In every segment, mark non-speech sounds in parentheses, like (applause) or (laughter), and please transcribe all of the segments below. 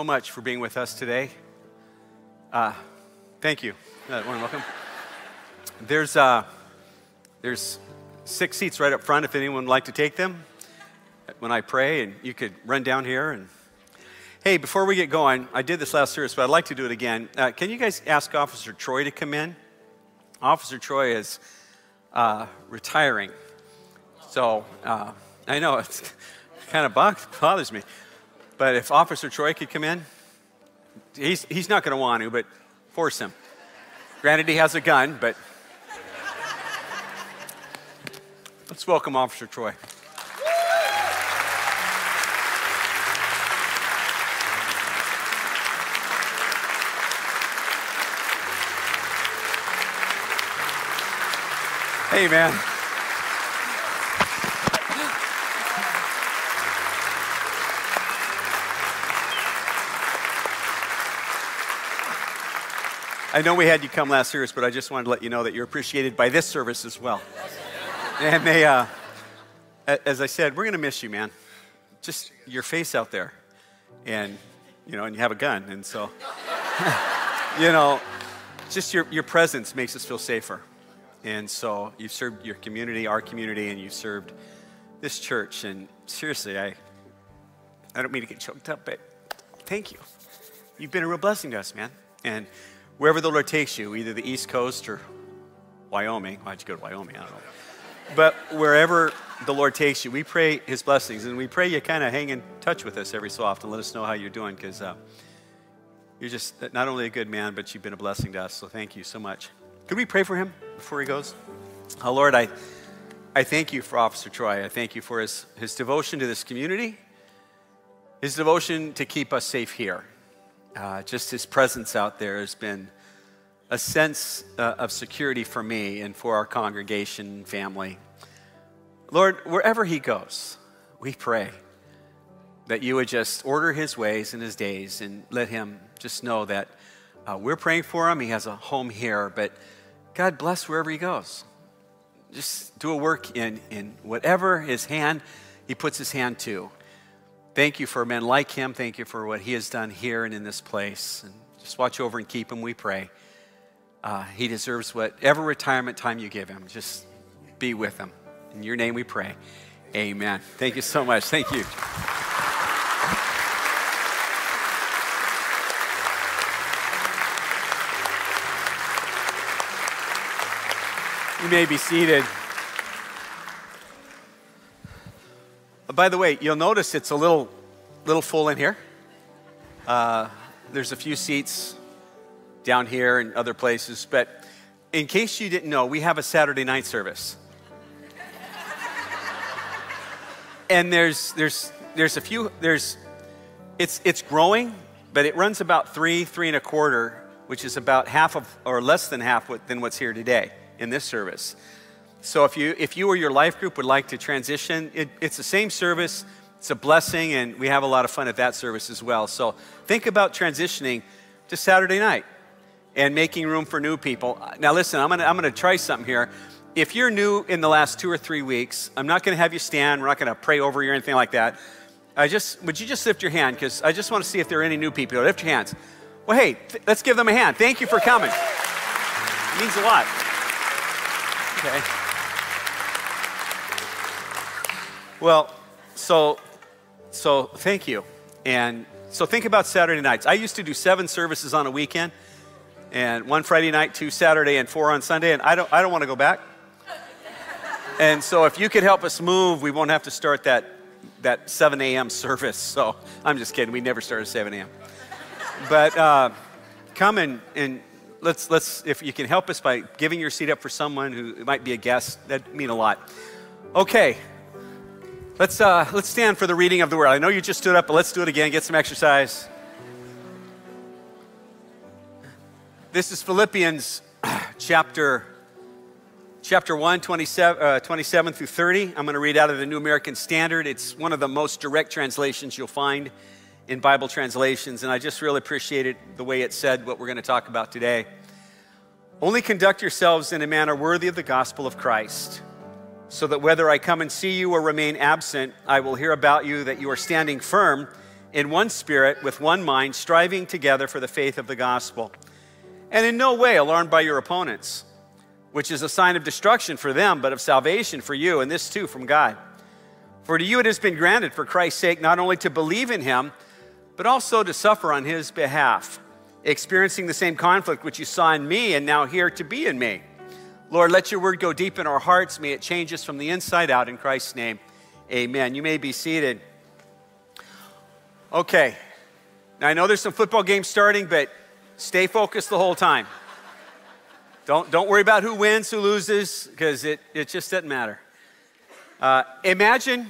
so much for being with us today. Uh, thank you. Uh, welcome. There's, uh, there's six seats right up front if anyone would like to take them when I pray, and you could run down here. And hey, before we get going, I did this last service, but I'd like to do it again. Uh, can you guys ask Officer Troy to come in? Officer Troy is uh, retiring, so uh, I know it's (laughs) kind of bothers me. But if Officer Troy could come in, he's, he's not going to want to, but force him. Granted, he has a gun, but let's welcome Officer Troy. Hey, man. I know we had you come last service, but I just wanted to let you know that you're appreciated by this service as well. And they, uh, as I said, we're going to miss you, man. Just your face out there. And, you know, and you have a gun. And so, (laughs) you know, just your, your presence makes us feel safer. And so you've served your community, our community, and you've served this church. And seriously, I, I don't mean to get choked up, but thank you. You've been a real blessing to us, man. And wherever the Lord takes you, either the East Coast or Wyoming. Why'd you go to Wyoming? I don't know. But wherever the Lord takes you, we pray His blessings, and we pray you kind of hang in touch with us every so often. Let us know how you're doing, because uh, you're just not only a good man, but you've been a blessing to us. So thank you so much. Could we pray for him before he goes? Oh, Lord, I, I thank you for Officer Troy. I thank you for his, his devotion to this community, his devotion to keep us safe here. Uh, just his presence out there has been a sense uh, of security for me and for our congregation family. Lord, wherever he goes, we pray that you would just order his ways and his days and let him just know that uh, we're praying for him. He has a home here, but God bless wherever he goes. Just do a work in, in whatever his hand, he puts his hand to. Thank you for men like him. Thank you for what he has done here and in this place. And just watch over and keep him, we pray. Uh, he deserves whatever retirement time you give him. Just be with him. In your name we pray. Amen. Thank you so much. Thank you. You may be seated. By the way, you'll notice it's a little, little full in here. Uh, there's a few seats down here and other places, but in case you didn't know, we have a Saturday night service. and there's, there's, there's a few, there's, it's, it's growing, but it runs about three, three and a quarter, which is about half of, or less than half what, than what's here today in this service. So if you, if you or your life group would like to transition, it, it's the same service. It's a blessing, and we have a lot of fun at that service as well. So think about transitioning to Saturday night and making room for new people. Now, listen, I'm gonna, I'm gonna try something here. If you're new in the last two or three weeks, I'm not gonna have you stand. We're not gonna pray over you or anything like that. I just, would you just lift your hand? Because I just wanna see if there are any new people. Lift your hands. Well, hey, let's give them a hand. Thank you for coming. It means a lot. Okay. Well, so, so thank you. And so think about Saturday nights. I used to do seven services on a weekend, and one Friday night, two Saturday, and four on Sunday, and I don't, I don't want to go back. And so if you could help us move, we won't have to start that, that 7 a.m. service. So I'm just kidding. We never start at 7 a.m. But uh, come and, and let's, let's, if you can help us by giving your seat up for someone who might be a guest, that'd mean a lot. Okay, Let's, uh, let's stand for the reading of the word. I know you just stood up, but let's do it again. Get some exercise. This is Philippians (clears throat) chapter, chapter 1, 27, uh, 27 through 30. I'm going to read out of the New American Standard. It's one of the most direct translations you'll find in Bible translations, and I just really appreciated the way it said what we're going to talk about today. Only conduct yourselves in a manner worthy of the gospel of Christ so that whether I come and see you or remain absent, I will hear about you that you are standing firm in one spirit, with one mind, striving together for the faith of the gospel, and in no way alarmed by your opponents, which is a sign of destruction for them, but of salvation for you, and this too from God. For to you it has been granted for Christ's sake not only to believe in him, but also to suffer on his behalf, experiencing the same conflict which you saw in me and now hear to be in me. Lord, let your word go deep in our hearts. May it change us from the inside out in Christ's name. Amen. You may be seated. Okay. Now, I know there's some football games starting, but stay focused the whole time. Don't, don't worry about who wins, who loses, because it, it just doesn't matter. Uh, imagine,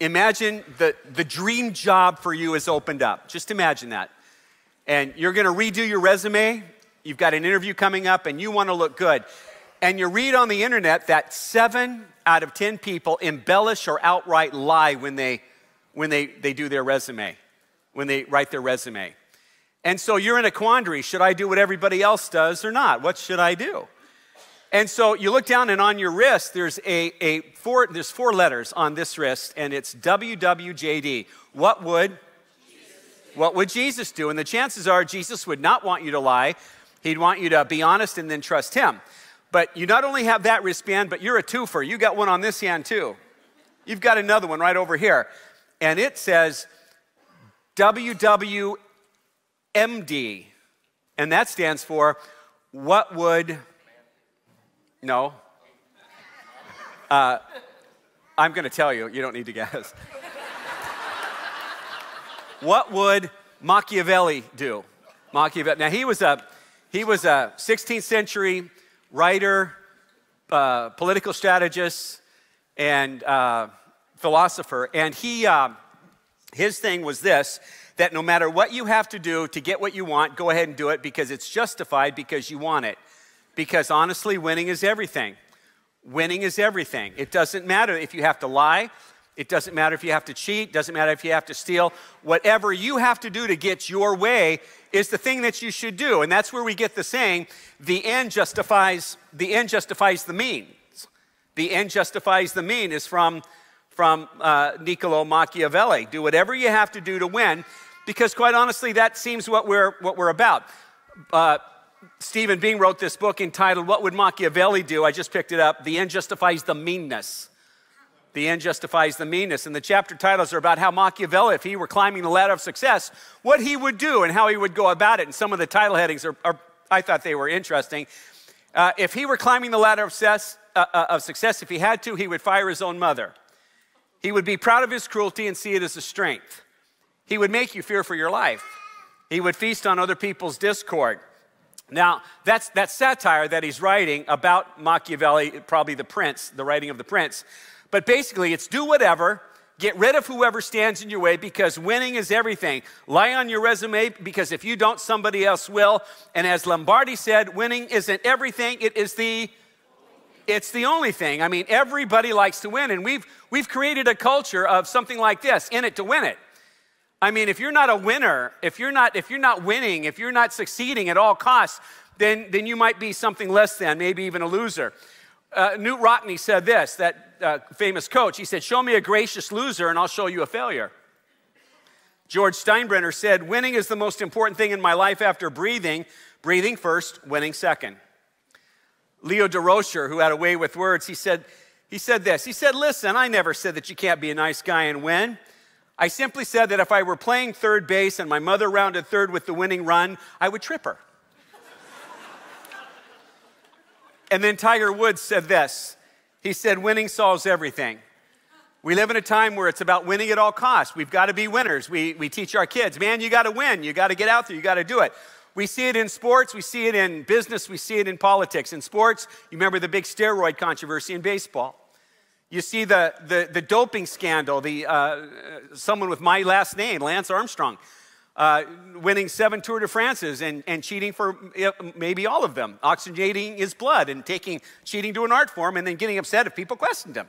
imagine the, the dream job for you is opened up. Just imagine that. And you're going to redo your resume. You've got an interview coming up, and you want to look good and you read on the internet that seven out of 10 people embellish or outright lie when they, when they, they do their resume, when they write their resume. And so you're in a quandary. Should I do what everybody else does or not? What should I do? And so you look down and on your wrist, there's a, a four, there's four letters on this wrist, and it's WWJD. What would what would Jesus do? And the chances are Jesus would not want you to lie. He'd want you to be honest and then trust him. But you not only have that wristband, but you're a twofer. You got one on this hand too. You've got another one right over here. And it says WWMD. And that stands for what would, no. Uh, I'm going to tell you, you don't need to guess. what would Machiavelli do? Machiavelli. Now, he was a, he was a 16th century writer, uh, political strategist, and uh, philosopher. And he, uh, his thing was this that no matter what you have to do to get what you want, go ahead and do it because it's justified because you want it. Because honestly, winning is everything. Winning is everything. It doesn't matter if you have to lie. It doesn't matter if you have to cheat, doesn't matter if you have to steal. Whatever you have to do to get your way is the thing that you should do. And that's where we get the saying, the end justifies the end justifies the means. The end justifies the mean is from from uh, Niccolo Machiavelli. Do whatever you have to do to win, because quite honestly, that seems what we're what we're about. Uh, Stephen Bing wrote this book entitled "What Would Machiavelli Do?" I just picked it up. The end justifies the meanness. The end justifies the meanness. And the chapter titles are about how Machiavelli, if he were climbing the ladder of success, what he would do and how he would go about it. And some of the title headings are, are I thought they were interesting. Uh, if he were climbing the ladder of success, uh, uh, of success, if he had to, he would fire his own mother. He would be proud of his cruelty and see it as a strength. He would make you fear for your life. He would feast on other people's discord. Now, that's, that satire that he's writing about Machiavelli, probably the prince, the writing of the prince. But basically, it's do whatever, get rid of whoever stands in your way because winning is everything. Lie on your resume because if you don't, somebody else will. And as Lombardi said, winning isn't everything, it is the it's the only thing. I mean, everybody likes to win, and we've we've created a culture of something like this, in it to win it. I mean, if you're not a winner, if you're not if you're not winning, if you're not succeeding at all costs, then then you might be something less than, maybe even a loser. Uh, Knute Rockne said this, that uh, famous coach. He said, Show me a gracious loser and I'll show you a failure. George Steinbrenner said, Winning is the most important thing in my life after breathing. Breathing first, winning second. Leo Durocher, who had a way with words, he said, he said this. He said, Listen, I never said that you can't be a nice guy and win. I simply said that if I were playing third base and my mother rounded third with the winning run, I would trip her. And then Tiger Woods said this he said, winning solves everything. We live in a time where it's about winning at all costs. We've got to be winners. We, we teach our kids, man, you got to win. You got to get out there. You got to do it. We see it in sports. We see it in business. We see it in politics. In sports, you remember the big steroid controversy in baseball. You see the, the, the doping scandal, the, uh, someone with my last name, Lance Armstrong, uh, winning seven Tour de France's and, and cheating for maybe all of them, oxygenating his blood and taking cheating to an art form and then getting upset if people questioned him.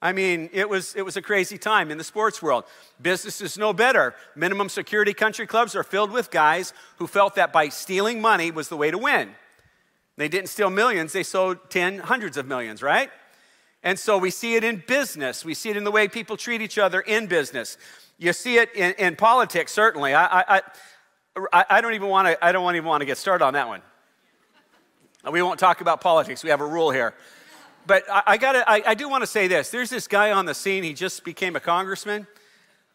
I mean, it was, it was a crazy time in the sports world. Business is no better. Minimum security country clubs are filled with guys who felt that by stealing money was the way to win. They didn't steal millions, they sold ten, hundreds of millions, right? And so we see it in business. We see it in the way people treat each other in business. You see it in, in politics, certainly. I, I, I, I don't even want to, I don't even want to get started on that one. We won't talk about politics. We have a rule here. But I, I gotta, I, I do want to say this. There's this guy on the scene, he just became a congressman,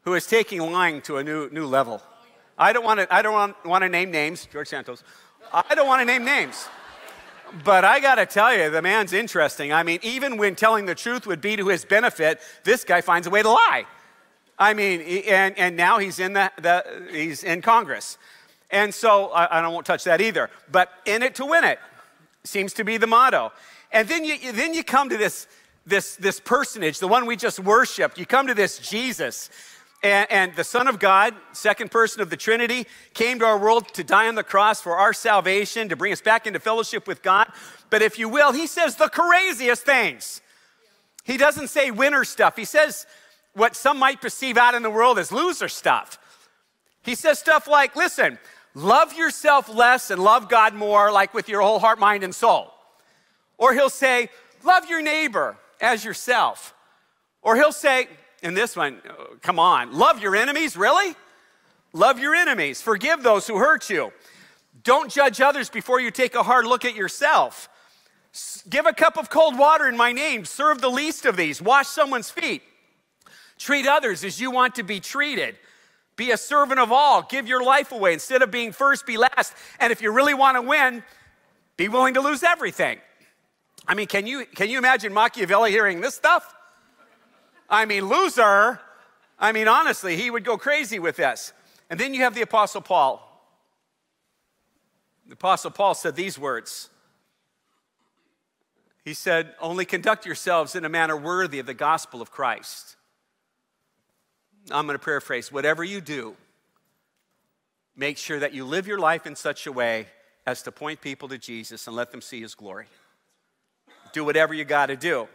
who is taking lying to a new, new level. I don't want to, I don't want, want to name names, George Santos. I don't want to name names. But I got to tell you, the man's interesting. I mean, even when telling the truth would be to his benefit, this guy finds a way to lie. I mean, and, and now he's in, the, the he's in Congress. And so I, I won't touch that either. But in it to win it seems to be the motto. And then you, then you come to this, this, this personage, the one we just worshiped. You come to this Jesus. And, and, the Son of God, second person of the Trinity, came to our world to die on the cross for our salvation, to bring us back into fellowship with God. But if you will, he says the craziest things. He doesn't say winner stuff. He says what some might perceive out in the world as loser stuff. He says stuff like, listen, love yourself less and love God more, like with your whole heart, mind, and soul. Or he'll say, love your neighbor as yourself. Or he'll say, in this one, oh, come on, love your enemies, really? Love your enemies, forgive those who hurt you. Don't judge others before you take a hard look at yourself. Give a cup of cold water in my name. Serve the least of these. Wash someone's feet. Treat others as you want to be treated. Be a servant of all. Give your life away. Instead of being first, be last. And if you really want to win, be willing to lose everything. I mean, can you, can you imagine Machiavelli hearing this stuff? I mean, loser. I mean, honestly, he would go crazy with this. And then you have the Apostle Paul. The Apostle Paul said these words. He said, Only conduct yourselves in a manner worthy of the gospel of Christ. I'm going to paraphrase whatever you do, make sure that you live your life in such a way as to point people to Jesus and let them see his glory. Do whatever you got to do.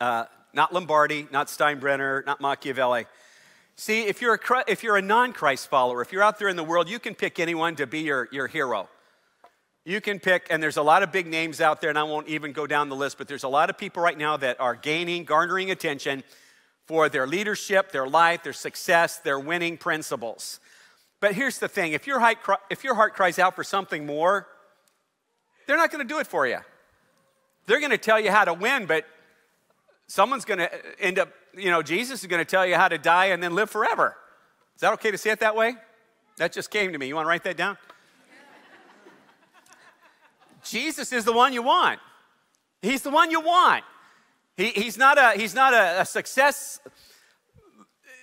Uh, not Lombardi, not Steinbrenner, not Machiavelli. See, if you're a, if you're a non Christ follower, if you're out there in the world, you can pick anyone to be your, your hero. You can pick, and there's a lot of big names out there, and I won't even go down the list, but there's a lot of people right now that are gaining, garnering attention for their leadership, their life, their success, their winning principles. But here's the thing if your heart, if your heart cries out for something more, they're not going to do it for you. They're going to tell you how to win, but someone's going to end up, you know, Jesus is going to tell you how to die and then live forever. Is that okay to say it that way? That just came to me. You want to write that down? (laughs) Jesus is the one you want. He's the one you want. He, he's not, a, he's not a, a success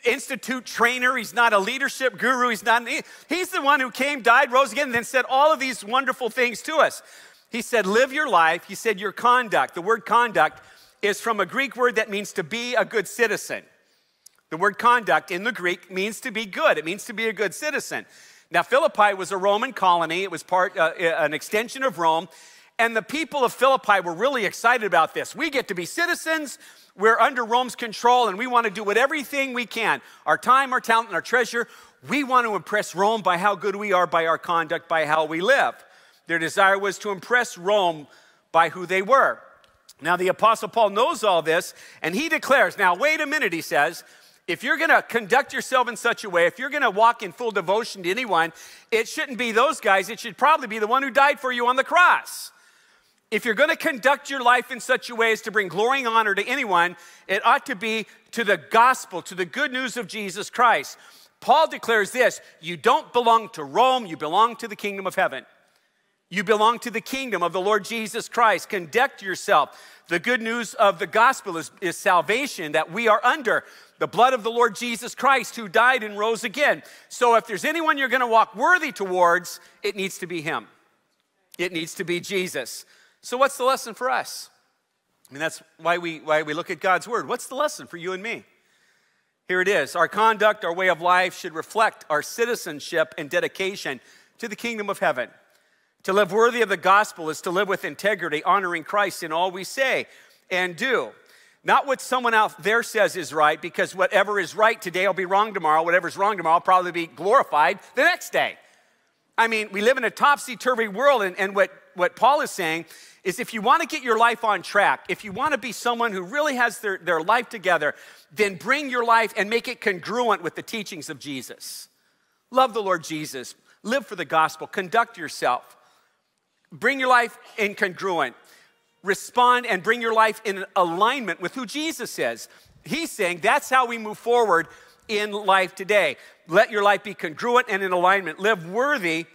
institute trainer. He's not a leadership guru. He's not. He's the one who came, died, rose again, and then said all of these wonderful things to us. He said, "Live your life." He said, "Your conduct." The word conduct is from a Greek word that means to be a good citizen. The word conduct in the Greek means to be good. It means to be a good citizen. Now, Philippi was a Roman colony. It was part, uh, an extension of Rome. And the people of Philippi were really excited about this. We get to be citizens, we're under Rome's control, and we want to do what everything we can our time, our talent, and our treasure. We want to impress Rome by how good we are, by our conduct, by how we live. Their desire was to impress Rome by who they were. Now, the Apostle Paul knows all this, and he declares, now, wait a minute, he says, if you're going to conduct yourself in such a way, if you're going to walk in full devotion to anyone, it shouldn't be those guys. It should probably be the one who died for you on the cross if you're going to conduct your life in such a way as to bring glory and honor to anyone, it ought to be to the gospel, to the good news of Jesus Christ. Paul declares this you don't belong to Rome, you belong to the kingdom of heaven. You belong to the kingdom of the Lord Jesus Christ. Conduct yourself. The good news of the gospel is, is salvation that we are under the blood of the Lord Jesus Christ who died and rose again. So if there's anyone you're going to walk worthy towards, it needs to be him. It needs to be Jesus. So, what's the lesson for us? I mean, that's why we, why we look at God's word. What's the lesson for you and me? Here it is Our conduct, our way of life should reflect our citizenship and dedication to the kingdom of heaven. To live worthy of the gospel is to live with integrity, honoring Christ in all we say and do. Not what someone out there says is right, because whatever is right today will be wrong tomorrow. Whatever's wrong tomorrow will probably be glorified the next day. I mean, we live in a topsy turvy world, and, and what, what Paul is saying is if you want to get your life on track, if you want to be someone who really has their, their life together, then bring your life and make it congruent with the teachings of Jesus. Love the Lord Jesus, live for the gospel, conduct yourself, bring your life in congruent, respond and bring your life in alignment with who Jesus is. He's saying that's how we move forward in life today. Let your life be congruent and in alignment. Live worthy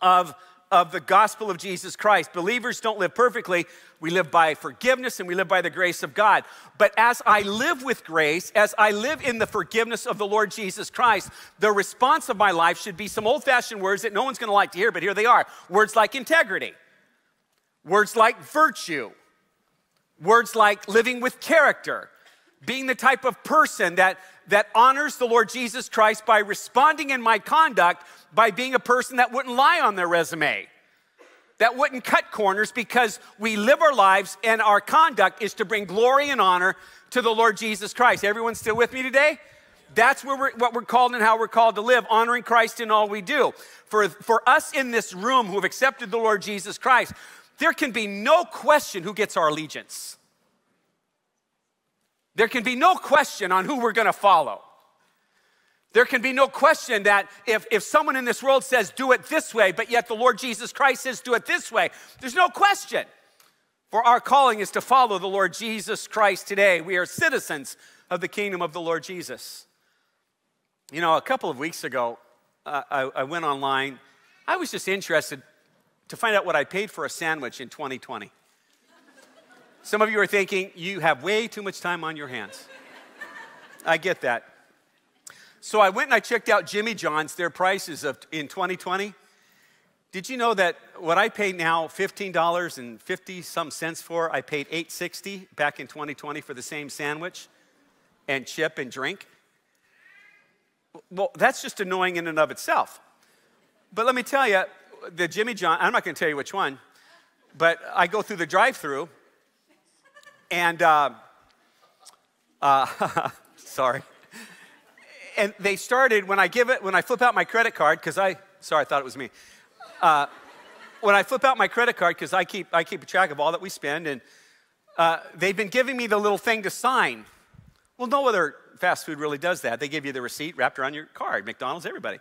of, of the gospel of Jesus Christ. Believers don't live perfectly. We live by forgiveness and we live by the grace of God. But as I live with grace, as I live in the forgiveness of the Lord Jesus Christ, the response of my life should be some old fashioned words that no one's gonna like to hear, but here they are words like integrity, words like virtue, words like living with character being the type of person that, that honors the Lord Jesus Christ by responding in my conduct by being a person that wouldn't lie on their resume, that wouldn't cut corners because we live our lives and our conduct is to bring glory and honor to the Lord Jesus Christ. Everyone still with me today? That's where we're, what we're called and how we're called to live, honoring Christ in all we do. For, for us in this room who have accepted the Lord Jesus Christ, there can be no question who gets our allegiance. There can be no question on who we're gonna follow. There can be no question that if, if someone in this world says, do it this way, but yet the Lord Jesus Christ says, do it this way, there's no question. For our calling is to follow the Lord Jesus Christ today. We are citizens of the kingdom of the Lord Jesus. You know, a couple of weeks ago, uh, I, I went online. I was just interested to find out what I paid for a sandwich in 2020. Some of you are thinking, you have way too much time on your hands. I get that. So I went and I checked out Jimmy John's, their prices of, in 2020. Did you know that what I pay now, $15 and 50 some cents for, I paid 860 back in 2020 for the same sandwich and chip and drink? Well, that's just annoying in and of itself. But let me tell you, the Jimmy John, I'm not going to tell you which one, but I go through the drive through and uh, uh, (laughs) sorry. And they started when I give it when I flip out my credit card because I sorry I thought it was me. Uh, when I flip out my credit card because I keep I keep track of all that we spend and uh, they've been giving me the little thing to sign. Well, no other fast food really does that. They give you the receipt wrapped around your card. McDonald's, everybody.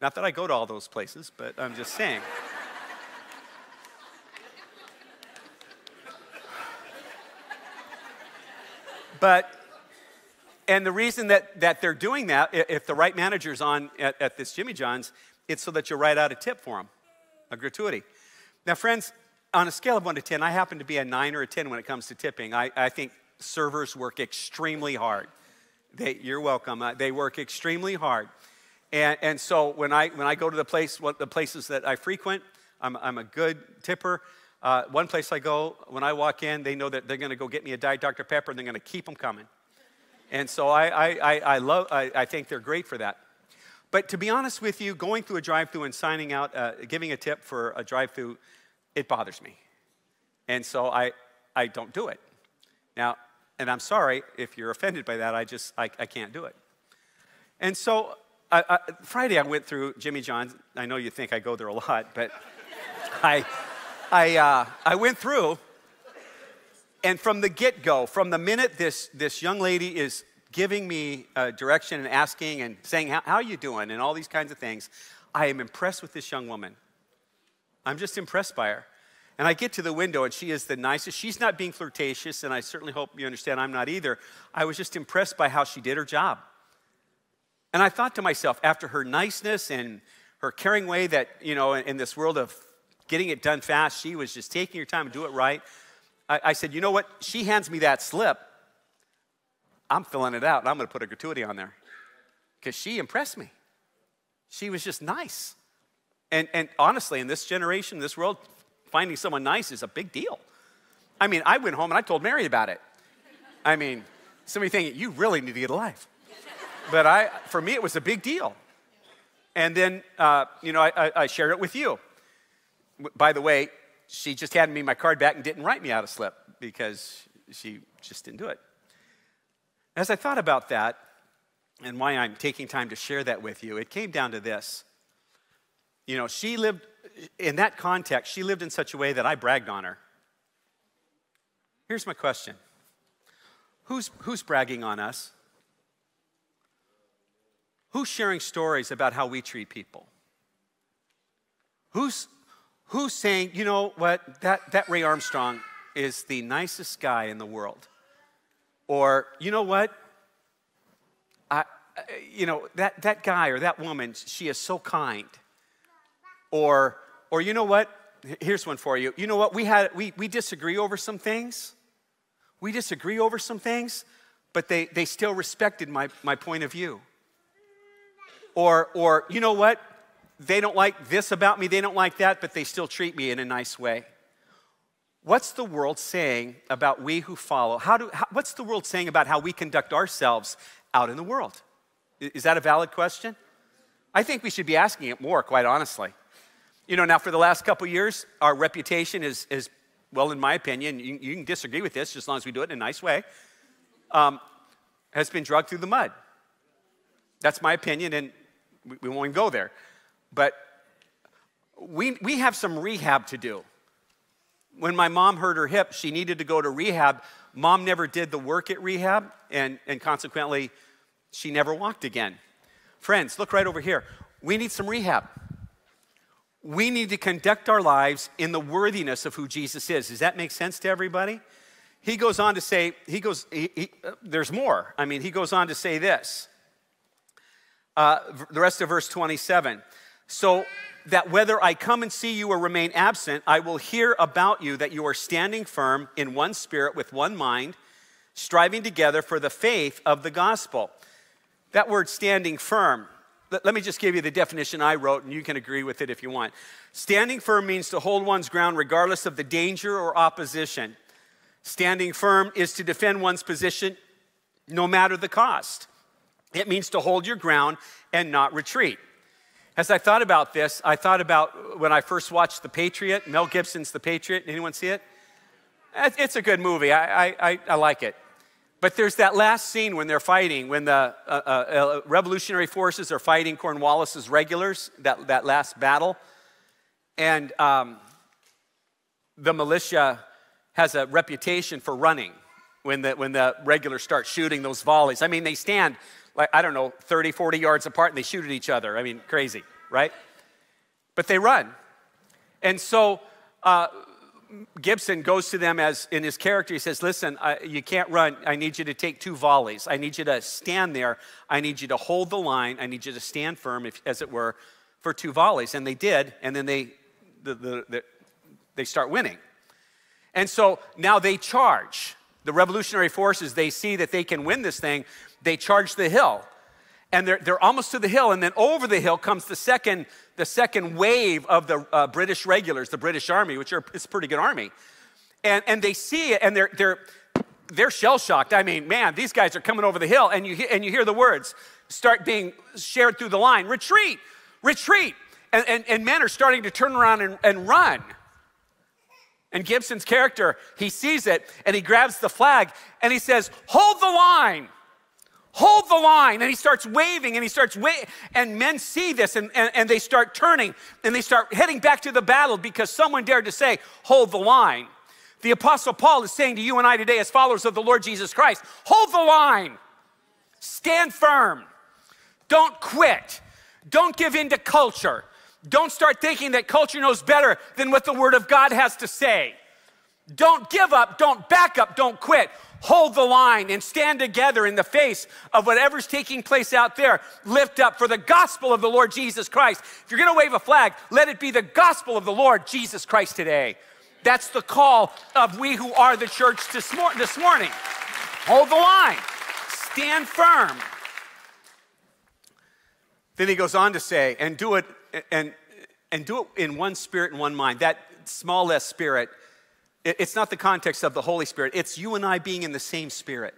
Not that I go to all those places, but I'm just saying. But, and the reason that, that they're doing that, if the right manager's on at, at this Jimmy John's, it's so that you write out a tip for them, a gratuity. Now, friends, on a scale of one to 10, I happen to be a nine or a 10 when it comes to tipping. I, I think servers work extremely hard. They, you're welcome. Uh, they work extremely hard. And, and so when I, when I go to the place, what the places that I frequent, I'm, I'm a good tipper. Uh, one place I go, when I walk in, they know that they're going to go get me a Diet Dr. Pepper and they're going to keep them coming. And so I, I, I, I love, I, I, think they're great for that. But to be honest with you, going through a drive through and signing out, uh, giving a tip for a drive through, it bothers me. And so I, I don't do it. Now, and I'm sorry if you're offended by that, I just, I, I can't do it. And so I, Friday I went through Jimmy John's. I know you think I go there a lot, but (laughs) I, I, uh, I went through, and from the get go, from the minute this, this young lady is giving me uh, direction and asking and saying, how, how are you doing? And all these kinds of things, I am impressed with this young woman. I'm just impressed by her. And I get to the window, and she is the nicest. She's not being flirtatious, and I certainly hope you understand I'm not either. I was just impressed by how she did her job. And I thought to myself, after her niceness and her caring way that, you know, in, in this world of getting it done fast. She was just taking her time to do it right. I, I said, you know what? She hands me that slip. I'm filling it out and I'm going to put a gratuity on there because she impressed me. She was just nice. And, and honestly, in this generation, this world, finding someone nice is a big deal. I mean, I went home and I told Mary about it. I mean, somebody thinking, you really need to get a life. But I, for me, it was a big deal. And then, uh, you know, I, I, I shared it with you by the way, she just handed me my card back and didn't write me out a slip because she just didn't do it. As I thought about that and why I'm taking time to share that with you, it came down to this. You know, she lived in that context, she lived in such a way that I bragged on her. Here's my question Who's, who's bragging on us? Who's sharing stories about how we treat people? Who's, who's saying, you know what, that, that Ray Armstrong is the nicest guy in the world? Or, you know what, I, you know, that, that guy or that woman, she is so kind. Or, or you know what, here's one for you. You know what, we, had, we, we disagree over some things. We disagree over some things, but they, they still respected my, my point of view. Or, or, you know what? They don't like this about me, they don't like that, but they still treat me in a nice way. What's the world saying about we who follow? How do, how, what's the world saying about how we conduct ourselves out in the world? Is that a valid question? I think we should be asking it more, quite honestly. You know, now for the last couple years, our reputation is, is well, in my opinion, you, you, can disagree with this just as long as we do it in a nice way, um, has been dragged through the mud. That's my opinion, and we, we won't even go there. But we, we have some rehab to do. When my mom hurt her hip, she needed to go to rehab. Mom never did the work at rehab, and, and consequently, she never walked again. Friends, look right over here. We need some rehab. We need to conduct our lives in the worthiness of who Jesus is. Does that make sense to everybody? He goes on to say, he goes, he, he, uh, there's more. I mean, he goes on to say this. Uh, the rest of verse 27. So that whether I come and see you or remain absent, I will hear about you that you are standing firm in one spirit with one mind, striving together for the faith of the gospel. That word standing firm, let, me just give you the definition I wrote, and you can agree with it if you want. Standing firm means to hold one's ground regardless of the danger or opposition. Standing firm is to defend one's position no matter the cost. It means to hold your ground and not retreat. As I thought about this, I thought about when I first watched The Patriot, Mel Gibson's The Patriot. Anyone see it? It's a good movie. I, I, I like it. But there's that last scene when they're fighting, when the uh, uh, uh, revolutionary forces are fighting Cornwallis's regulars, that, that last battle. And um, the militia has a reputation for running when the, when the regulars start shooting those volleys. I mean, they stand like, I don't know, 30, 40 yards apart and they shoot at each other. I mean, crazy, right? But they run. And so uh, Gibson goes to them as in his character, he says, Listen, I, you can't run. I need you to take two volleys. I need you to stand there. I need you to hold the line. I need you to stand firm, if, as it were, for two volleys. And they did. And then they, the, the, the, they start winning. And so now they charge. The revolutionary forces, they see that they can win this thing, they charge the hill. And they're, they're almost to the hill, and then over the hill comes the second, the second wave of the uh, British regulars, the British army, which are, it's a pretty good army. And, and they see it, and they're, they're, they're shell shocked. I mean, man, these guys are coming over the hill, and you, and you hear the words start being shared through the line retreat, retreat. And, and, and men are starting to turn around and, and run. And Gibson's character, he sees it and he grabs the flag and he says, Hold the line hold the line. And he starts waving and he starts waving. And men see this and, and, and, they start turning and they start heading back to the battle because someone dared to say, hold the line. The Apostle Paul is saying to you and I today, as followers of the Lord Jesus Christ, hold the line, stand firm, don't quit, don't give in to culture. Don't start thinking that culture knows better than what the Word of God has to say. Don't give up, don't back up, don't quit hold the line and stand together in the face of whatever's taking place out there. Lift up for the gospel of the Lord Jesus Christ. If you're going to wave a flag, let it be the gospel of the Lord Jesus Christ today. That's the call of we who are the church this morning. Hold the line, stand firm. Then he goes on to say, and do it and and do it in one spirit and one mind. That small s spirit it's not the context of the Holy Spirit, it's you and I being in the same spirit.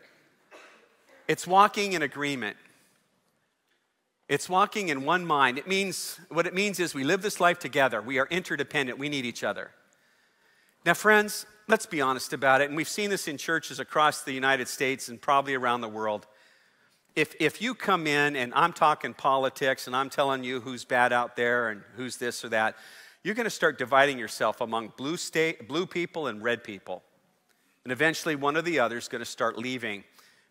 It's walking in agreement. It's walking in one mind. It means, what it means is we live this life together. We are interdependent. We need each other. Now, friends, let's be honest about it. And we've seen this in churches across the United States and probably around the world. If, if you come in and I'm talking politics and I'm telling you who's bad out there and who's this or that, you're going to start dividing yourself among blue, state, blue people and red people. And eventually, one or the other is going to start leaving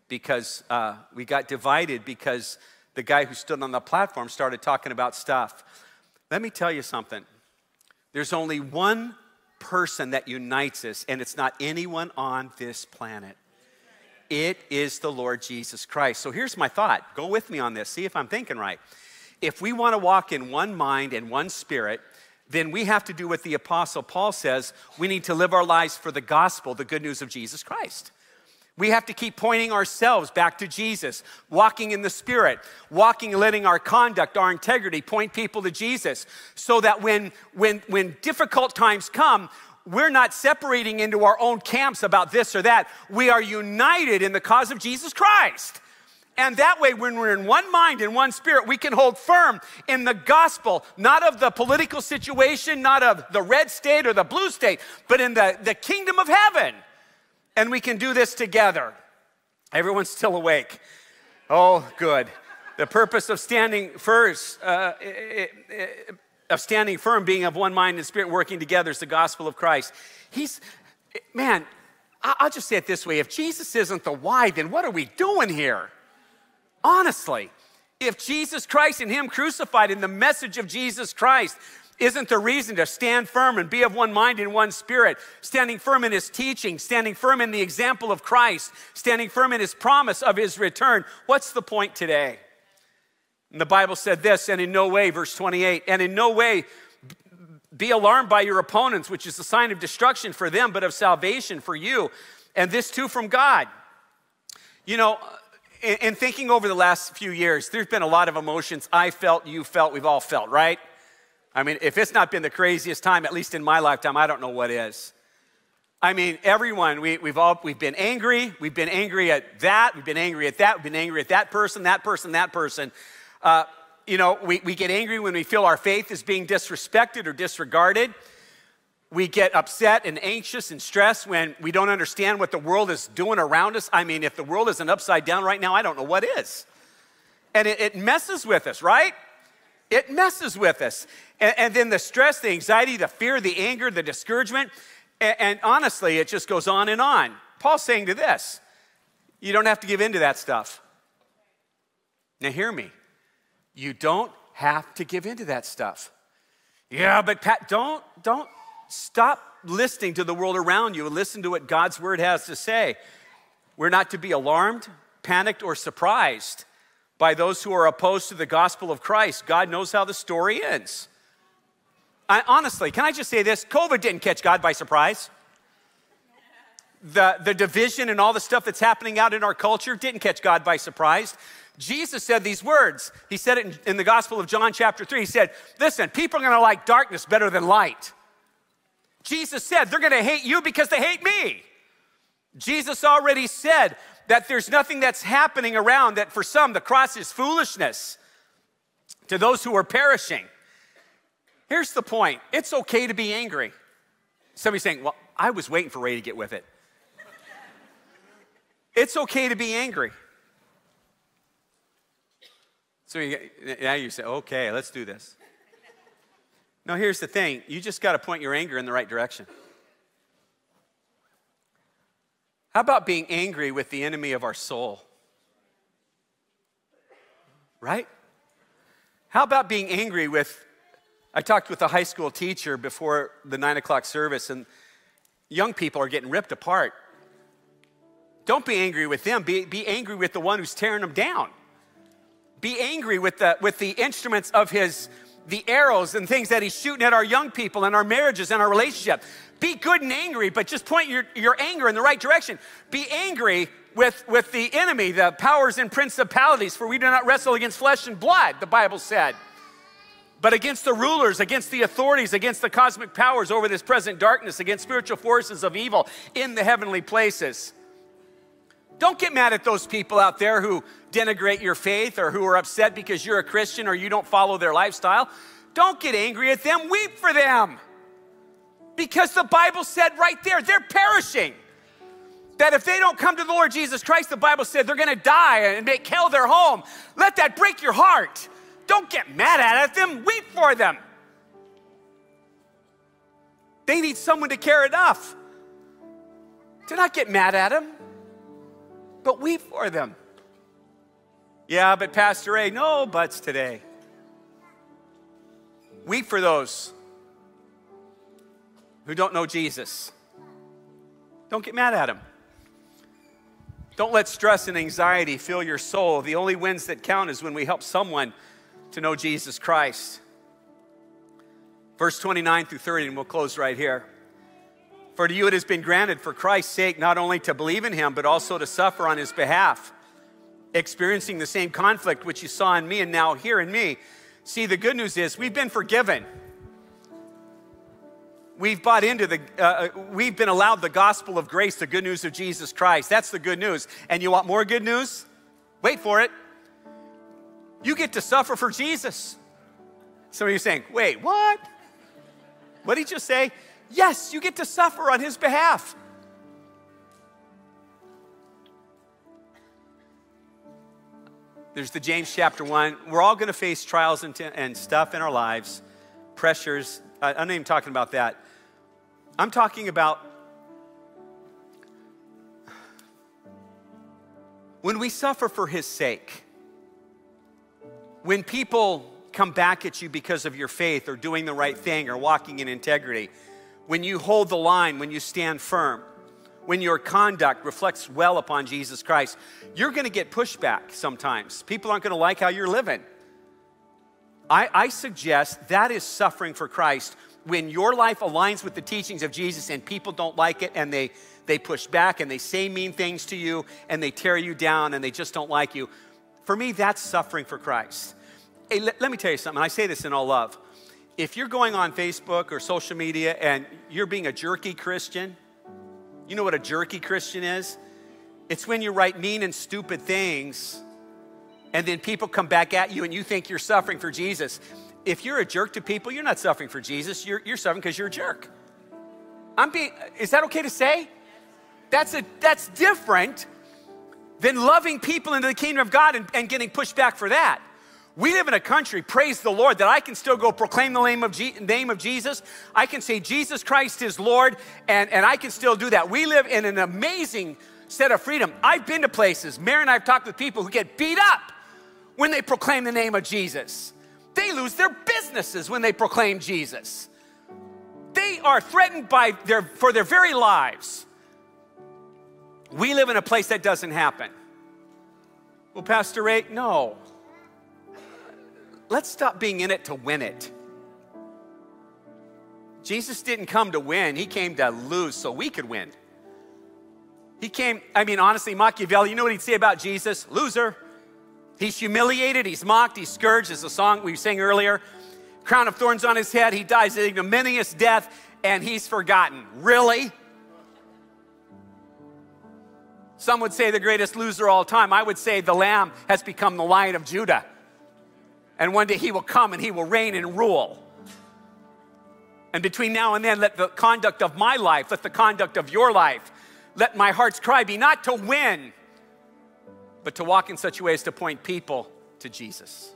because uh, we got divided because the guy who stood on the platform started talking about stuff. Let me tell you something. There's only one person that unites us, and it's not anyone on this planet. It is the Lord Jesus Christ. So here's my thought. Go with me on this. See if I'm thinking right. If we want to walk in one mind and one spirit, then we have to do what the Apostle Paul says. We need to live our lives for the gospel, the good news of Jesus Christ. We have to keep pointing ourselves back to Jesus, walking in the Spirit, walking letting our conduct, our integrity point people to Jesus, so that when, when, when difficult times come, we're not separating into our own camps about this or that. We are united in the cause of Jesus Christ. And that way, when we're in one mind in one spirit, we can hold firm in the gospel, not of the political situation, not of the red state or the blue state, but in the, the kingdom of heaven. And we can do this together. Everyone's still awake. Oh, good. The purpose of standing first, uh, of standing firm, being of one mind and spirit, working together is the gospel of Christ. He's, man, I'll just say it this way if Jesus isn't the why, then what are we doing here? Honestly, if Jesus Christ and Him crucified and the message of Jesus Christ isn't the reason to stand firm and be of one mind and one spirit, standing firm in His teaching, standing firm in the example of Christ, standing firm in His promise of His return, what's the point today? And the Bible said this, and in no way, verse 28, and in no way be alarmed by your opponents, which is a sign of destruction for them, but of salvation for you, and this too from God. You know, in, in thinking over the last few years, there's been a lot of emotions I felt, you felt, we've all felt, right? I mean, if it's not been the craziest time, at least in my lifetime, I don't know what is. I mean, everyone, we, have all we've been angry. We've been angry at that. We've been angry at that. We've been angry at that person, that person, that person. Uh, you know, we, we get angry when we feel our faith is being disrespected or disregarded. We get upset and anxious and stressed when we don't understand what the world is doing around us. I mean, if the world isn't upside down right now, I don't know what is. And it, it messes with us, right? It messes with us. And, and, then the stress, the anxiety, the fear, the anger, the discouragement. And, and honestly, it just goes on and on. Paul's saying to this you don't have to give in to that stuff. Now, hear me. You don't have to give in to that stuff. Yeah, but Pat, don't, don't Stop listening to the world around you and listen to what God's word has to say. We're not to be alarmed, panicked, or surprised by those who are opposed to the gospel of Christ. God knows how the story ends. I, honestly, can I just say this? COVID didn't catch God by surprise. The, the division and all the stuff that's happening out in our culture didn't catch God by surprise. Jesus said these words. He said it in, in the Gospel of John, chapter 3. He said, Listen, people are gonna like darkness better than light. Jesus said, they're gonna hate you because they hate me. Jesus already said that there's nothing that's happening around that for some the cross is foolishness to those who are perishing. Here's the point it's okay to be angry. Somebody's saying, Well, I was waiting for Ray to get with it. it's okay to be angry. So you, now you say, Okay, let's do this. No, here's the thing you just got to point your anger in the right direction. How about being angry with the enemy of our soul? Right? How about being angry with? I talked with a high school teacher before the nine o'clock service, and young people are getting ripped apart. Don't be angry with them, be, be angry with the one who's tearing them down. Be angry with the, with the instruments of his the arrows and things that he's shooting at our young people and our marriages and our relationship. Be good and angry, but just point your, your anger in the right direction. Be angry with, with the enemy, the powers and principalities, for we do not wrestle against flesh and blood, the Bible said, but against the rulers, against the authorities, against the cosmic powers over this present darkness, against spiritual forces of evil in the heavenly places. Don't get mad at those people out there who denigrate your faith or who are upset because you're a Christian or you don't follow their lifestyle. Don't get angry at them, weep for them. Because the Bible said right there, they're perishing. That if they don't come to the Lord Jesus Christ, the Bible said they're gonna die and make hell their home. Let that break your heart. Don't get mad at them, weep for them. They need someone to care enough to not get mad at them, but weep for them. Yeah, but Pastor Ray, no buts today. Weep for those who don't know Jesus. Don't get mad at them. Don't let stress and anxiety fill your soul. The only wins that count is when we help someone to know Jesus Christ. Verse 29 through 30, and we'll close right here. For to you it has been granted for Christ's sake not only to believe in him, but also to suffer on his behalf, experiencing the same conflict which you saw in me and now hear in me. See, the good news is we've been forgiven. We've bought into the, uh, uh we've been allowed the gospel of grace, the good news of Jesus Christ. That's the good news. And you want more good news? Wait for it. You get to suffer for Jesus. Some of you saying, wait, what? What did just say? Yes, you get to suffer on his behalf. There's the James chapter 1. We're all going to face trials and, t- and stuff in our lives, pressures. I, I'm not even talking about that. I'm talking about when we suffer for his sake, when people come back at you because of your faith or doing the right thing or walking in integrity, when you hold the line, when you stand firm, when your conduct reflects well upon Jesus Christ, you're going to get pushback sometimes. People aren't going to like how you're living. I, I, suggest that is suffering for Christ when your life aligns with the teachings of Jesus and people don't like it and they, they push back and they say mean things to you and they tear you down and they just don't like you. For me, that's suffering for Christ. Hey, let, let me tell you something. I say this in all love. If you're going on Facebook or social media and you're being a jerky Christian, you know what a jerky Christian is? It's when you write mean and stupid things and then people come back at you and you think you're suffering for Jesus. If you're a jerk to people, you're not suffering for Jesus. You're, you're suffering because you're a jerk. I'm being, is that okay to say? That's, a, that's different than loving people into the kingdom of God and, and getting pushed back for that. We live in a country, praise the Lord, that I can still go proclaim the name of, Je- name of Jesus. I can say Jesus Christ is Lord, and, and I can still do that. We live in an amazing set of freedom. I've been to places, Mary and I have talked with people who get beat up when they proclaim the name of Jesus. They lose their businesses when they proclaim Jesus. They are threatened by their, for their very lives. We live in a place that doesn't happen. Well, Pastor Ray, no let's stop being in it to win it. Jesus didn't come to win, he came to lose so we could win. He came, I mean, honestly, Machiavelli, you know what he'd say about Jesus? Loser. He's humiliated, he's mocked, he's scourged, as the song we sang earlier. Crown of thorns on his head, he dies an ignominious death, and he's forgotten. Really? Some would say the greatest loser all time. I would say the lamb has become the lion of Judah. And one day he will come and he will reign and rule. And between now and then, let the conduct of my life, let the conduct of your life, let my heart's cry be not to win, but to walk in such a way as to point people to Jesus.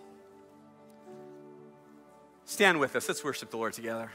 Stand with us. Let's worship the Lord together.